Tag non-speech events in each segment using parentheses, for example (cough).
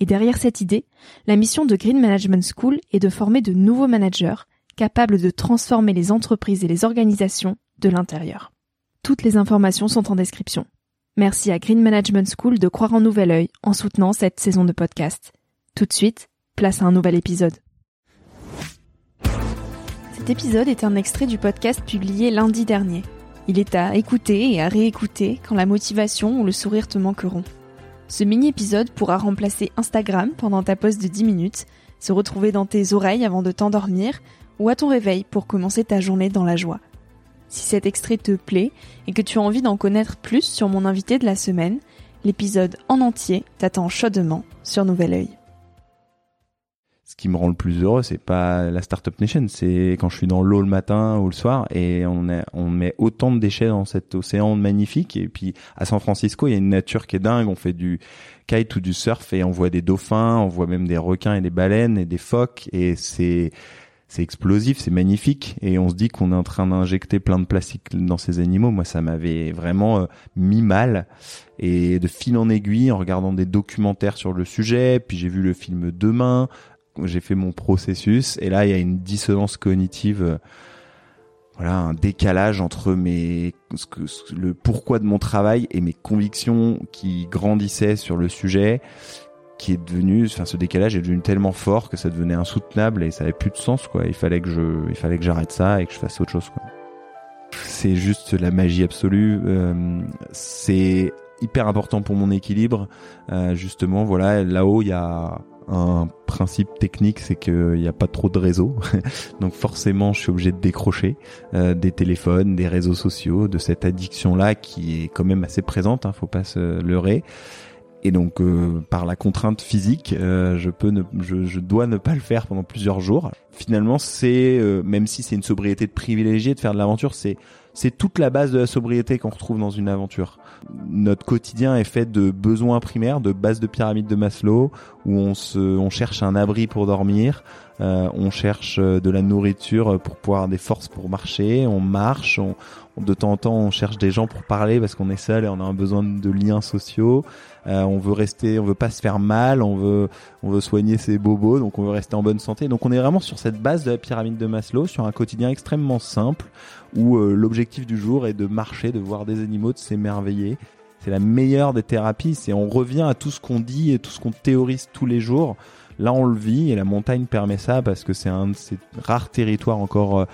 et derrière cette idée, la mission de Green Management School est de former de nouveaux managers capables de transformer les entreprises et les organisations de l'intérieur. Toutes les informations sont en description. Merci à Green Management School de croire en nouvel œil en soutenant cette saison de podcast. Tout de suite, place à un nouvel épisode. Cet épisode est un extrait du podcast publié lundi dernier. Il est à écouter et à réécouter quand la motivation ou le sourire te manqueront. Ce mini-épisode pourra remplacer Instagram pendant ta pause de 10 minutes, se retrouver dans tes oreilles avant de t'endormir ou à ton réveil pour commencer ta journée dans la joie. Si cet extrait te plaît et que tu as envie d'en connaître plus sur mon invité de la semaine, l'épisode en entier t'attend chaudement sur Nouvel Oeil ce qui me rend le plus heureux, c'est pas la Startup Nation, c'est quand je suis dans l'eau le matin ou le soir et on, on met autant de déchets dans cet océan magnifique. Et puis à San Francisco, il y a une nature qui est dingue. On fait du kite ou du surf et on voit des dauphins, on voit même des requins et des baleines et des phoques et c'est c'est explosif, c'est magnifique et on se dit qu'on est en train d'injecter plein de plastique dans ces animaux. Moi, ça m'avait vraiment euh, mis mal et de fil en aiguille en regardant des documentaires sur le sujet, puis j'ai vu le film Demain, j'ai fait mon processus et là il y a une dissonance cognitive euh, voilà un décalage entre mes ce que, le pourquoi de mon travail et mes convictions qui grandissaient sur le sujet qui est devenu enfin ce décalage est devenu tellement fort que ça devenait insoutenable et ça avait plus de sens quoi. Il fallait que je il fallait que j'arrête ça et que je fasse autre chose quoi. C'est juste la magie absolue euh, c'est hyper important pour mon équilibre. Euh, justement voilà là-haut il y a un principe technique, c'est qu'il n'y a pas trop de réseau. (laughs) Donc forcément, je suis obligé de décrocher euh, des téléphones, des réseaux sociaux, de cette addiction-là qui est quand même assez présente, hein, faut pas se leurrer. Et donc, euh, par la contrainte physique, euh, je peux, ne, je, dois ne pas le faire pendant plusieurs jours. Finalement, c'est même si c'est une sobriété de privilégié de faire de l'aventure, c'est c'est toute la base de la sobriété qu'on retrouve dans une aventure. Notre quotidien est fait de besoins primaires, de base de pyramide de Maslow, où on se, on cherche un abri pour dormir, euh, on cherche euh, de la nourriture pour pouvoir des forces pour marcher, on marche, on, de temps en temps on cherche des gens pour parler parce qu'on est seul et on a un besoin de liens sociaux. Euh, on veut rester, on veut pas se faire mal, on veut, on veut soigner ses bobos, donc on veut rester en bonne santé. Donc on est vraiment sur cette base de la pyramide de Maslow, sur un quotidien extrêmement simple où l'objectif du jour est de marcher, de voir des animaux, de s'émerveiller. C'est la meilleure des thérapies. C'est on revient à tout ce qu'on dit et tout ce qu'on théorise tous les jours Là, on le vit et la montagne permet ça parce que c'est un de ces rares territoires encore euh,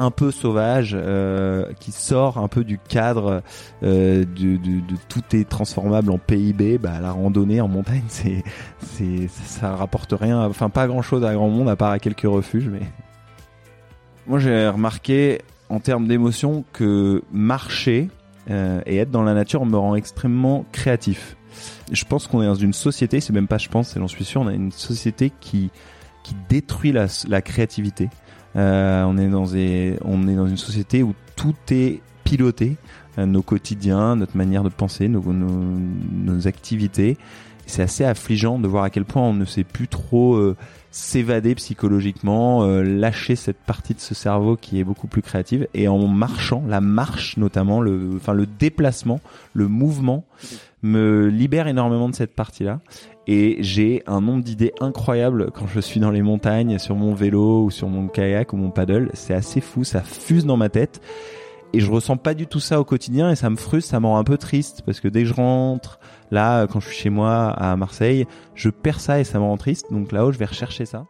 un peu sauvage euh, qui sort un peu du cadre euh, de, tout est transformable en PIB. Bah, la randonnée en montagne, (laughs) c'est, c'est, ça rapporte rien, enfin pas grand chose à grand monde à part à quelques refuges. Mais moi, j'ai remarqué en termes d'émotion que marcher et être dans la nature me rend extrêmement créatif je pense qu'on est dans une société, c'est même pas je pense, j'en suis sûr, on a une société qui qui détruit la, la créativité. Euh, on est dans des, on est dans une société où tout est piloté, euh, nos quotidiens, notre manière de penser, nos, nos, nos activités. C'est assez affligeant de voir à quel point on ne sait plus trop euh, s'évader psychologiquement, euh, lâcher cette partie de ce cerveau qui est beaucoup plus créative. Et en marchant, la marche notamment, le, enfin le déplacement, le mouvement, me libère énormément de cette partie-là. Et j'ai un nombre d'idées incroyables quand je suis dans les montagnes, sur mon vélo ou sur mon kayak ou mon paddle. C'est assez fou, ça fuse dans ma tête. Et je ressens pas du tout ça au quotidien et ça me frustre, ça me rend un peu triste parce que dès que je rentre, là, quand je suis chez moi à Marseille, je perds ça et ça me rend triste. Donc là-haut, je vais rechercher ça.